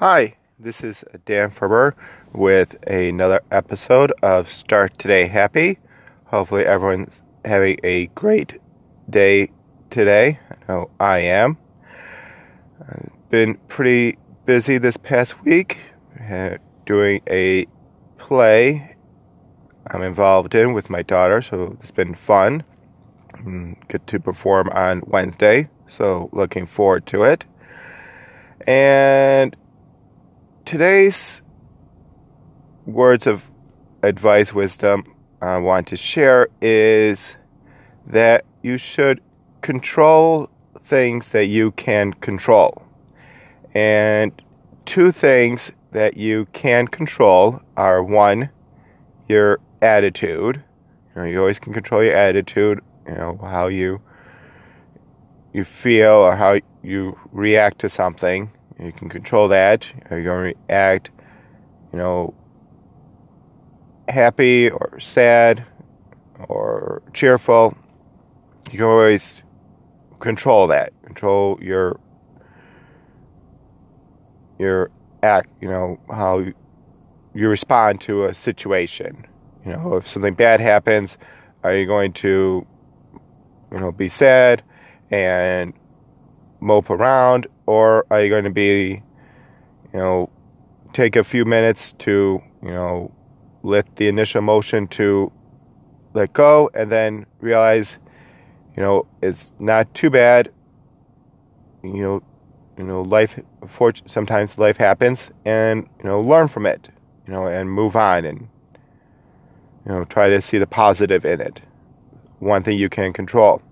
Hi, this is Dan Ferber with another episode of Start Today Happy. Hopefully, everyone's having a great day today. I know I am. I've been pretty busy this past week doing a play I'm involved in with my daughter, so it's been fun. Get to perform on Wednesday, so looking forward to it. And today's words of advice, wisdom I want to share is that you should control things that you can control. And two things that you can control are one, your attitude. You know, you always can control your attitude, you know, how you you feel or how you react to something. You can control that. Are you going to react, you know, happy or sad or cheerful? You can always control that. Control your your act, you know, how you respond to a situation. You know, if something bad happens, are you going to, you know, be sad and mope around, or are you going to be, you know, take a few minutes to, you know, let the initial emotion to let go, and then realize, you know, it's not too bad. You know, you know, life. Sometimes life happens, and you know, learn from it. You know, and move on and you know, try to see the positive in it. One thing you can control.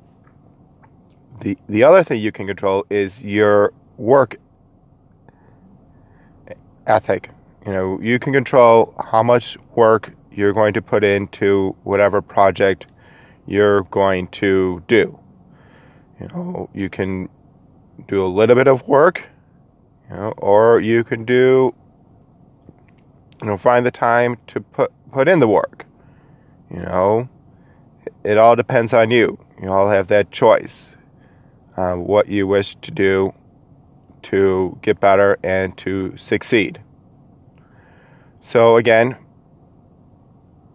The the other thing you can control is your work ethic. You know, you can control how much work you're going to put into whatever project you're going to do. You know, you can do a little bit of work, you know, or you can do you know, find the time to put put in the work. You know, it all depends on you. You all have that choice. Uh, what you wish to do to get better and to succeed. So, again,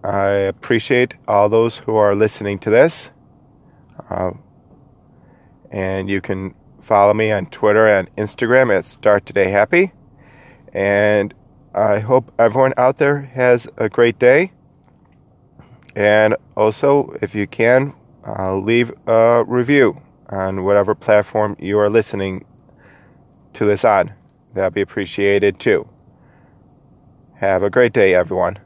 I appreciate all those who are listening to this. Uh, and you can follow me on Twitter and Instagram at Start Today Happy. And I hope everyone out there has a great day. And also, if you can, uh, leave a review on whatever platform you are listening to this on. That'd be appreciated too. Have a great day, everyone.